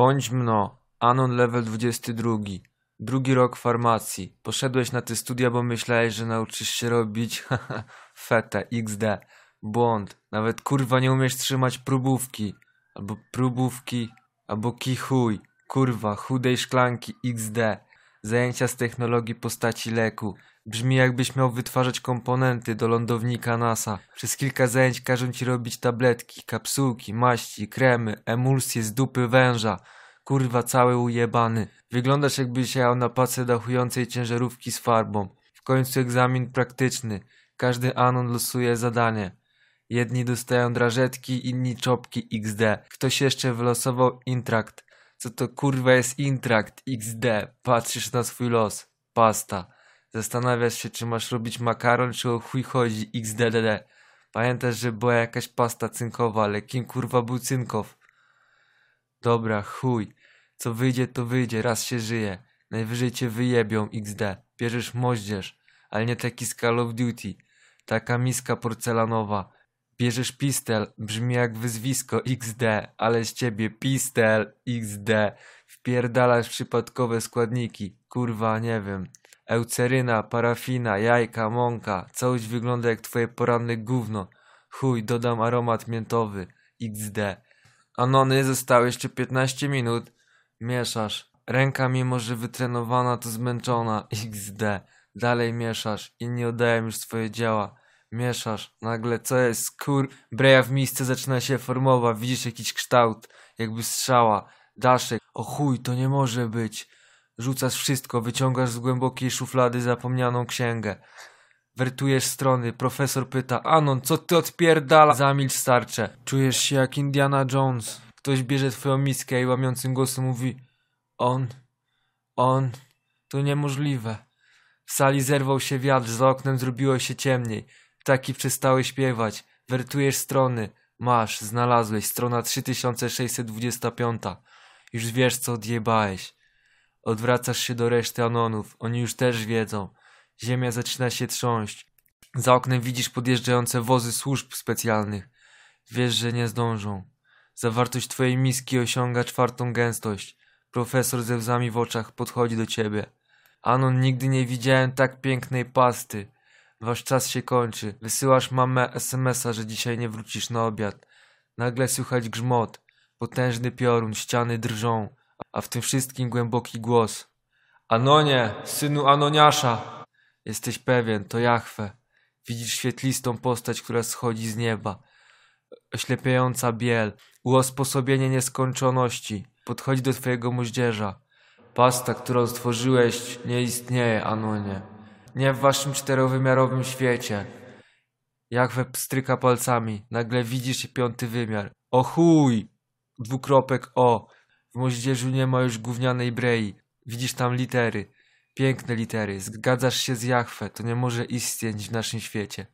Bądź mno. Anon level 22. Drugi rok farmacji. Poszedłeś na te studia, bo myślałeś, że nauczysz się robić fetę XD. Błąd. Nawet kurwa nie umiesz trzymać próbówki. Albo próbówki. Albo kichuj. Kurwa, chudej szklanki XD. Zajęcia z technologii postaci leku. Brzmi jakbyś miał wytwarzać komponenty do lądownika NASA. Przez kilka zajęć każą ci robić tabletki, kapsułki, maści, kremy, emulsje z dupy węża. Kurwa cały ujebany. Wyglądasz jakbyś jechał na pacę dachującej ciężarówki z farbą. W końcu egzamin praktyczny. Każdy anon losuje zadanie. Jedni dostają drażetki, inni czopki XD. Ktoś jeszcze wylosował intrakt. Co to kurwa jest intrakt XD? Patrzysz na swój los. Pasta. Zastanawiasz się, czy masz robić makaron, czy o chuj chodzi XDDD. Pamiętasz, że była jakaś pasta cynkowa, ale kim kurwa był cynkow? Dobra, chuj. Co wyjdzie, to wyjdzie, raz się żyje. Najwyżej cię wyjebią XD. Bierzesz moździerz, ale nie taki z Call of Duty. Taka miska porcelanowa. Bierzesz pistel, brzmi jak wyzwisko XD, ale z ciebie pistel XD. Wpierdalasz przypadkowe składniki. Kurwa, nie wiem. Euceryna, parafina, jajka, mąka. Całość wygląda jak twoje poranne gówno. Chuj, dodam aromat miętowy. XD. Anony, zostało jeszcze 15 minut. Mieszasz. Ręka mimo, że wytrenowana, to zmęczona. XD. Dalej mieszasz. Inni oddają już swoje dzieła. Mieszasz. Nagle co jest? Kur... Breja w miejsce zaczyna się formować. Widzisz jakiś kształt. Jakby strzała. Daszek. O chuj, to nie może być. Rzucasz wszystko. Wyciągasz z głębokiej szuflady zapomnianą księgę. Wertujesz strony. Profesor pyta. Anon, co ty odpierdala? Zamilcz starcze. Czujesz się jak Indiana Jones. Ktoś bierze twoją miskę i łamiącym głosem mówi On, on, to niemożliwe. W sali zerwał się wiatr, za oknem zrobiło się ciemniej. Ptaki przestały śpiewać. Wertujesz strony. Masz, znalazłeś. Strona 3625. Już wiesz, co odjebałeś. Odwracasz się do reszty anonów. Oni już też wiedzą. Ziemia zaczyna się trząść. Za oknem widzisz podjeżdżające wozy służb specjalnych. Wiesz, że nie zdążą. Zawartość twojej miski osiąga czwartą gęstość. Profesor ze łzami w oczach podchodzi do ciebie. Anon, nigdy nie widziałem tak pięknej pasty. Wasz czas się kończy. Wysyłasz mamę SMS-a, że dzisiaj nie wrócisz na obiad. Nagle słychać grzmot. Potężny piorun, ściany drżą, a w tym wszystkim głęboki głos. Anonie, synu Anoniasza! Jesteś pewien, to Jachwę. Widzisz świetlistą postać, która schodzi z nieba. Oślepiająca biel, uosposobienie nieskończoności. Podchodzi do twojego moździerza. Pasta, którą stworzyłeś, nie istnieje, Anonie. Nie w waszym czterowymiarowym świecie. Jachwę pstryka palcami. Nagle widzisz piąty wymiar. O chuj! Dwukropek O. W moździerzu nie ma już gównianej brei. Widzisz tam litery. Piękne litery. Zgadzasz się z Jachwę. To nie może istnieć w naszym świecie.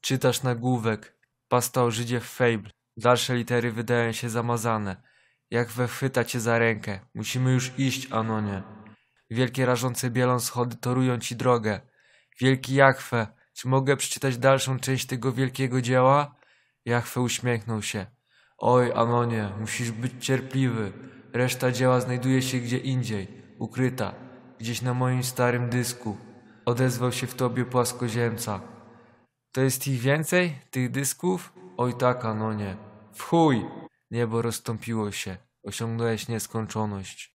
Czytasz nagłówek. Pasta o Żydzie w Fable. Dalsze litery wydają się zamazane. Jachwę chwyta cię za rękę. Musimy już iść, Anonie. Wielkie rażące bielą schody torują ci drogę. Wielki Jachwę, czy mogę przeczytać dalszą część tego wielkiego dzieła? Jachwę uśmiechnął się. Oj, Anonie, musisz być cierpliwy. Reszta dzieła znajduje się gdzie indziej, ukryta, gdzieś na moim starym dysku. Odezwał się w tobie płaskoziemca. To jest ich więcej, tych dysków? Oj tak, Anonie. W chuj! Niebo rozstąpiło się. Osiągnąłeś nieskończoność.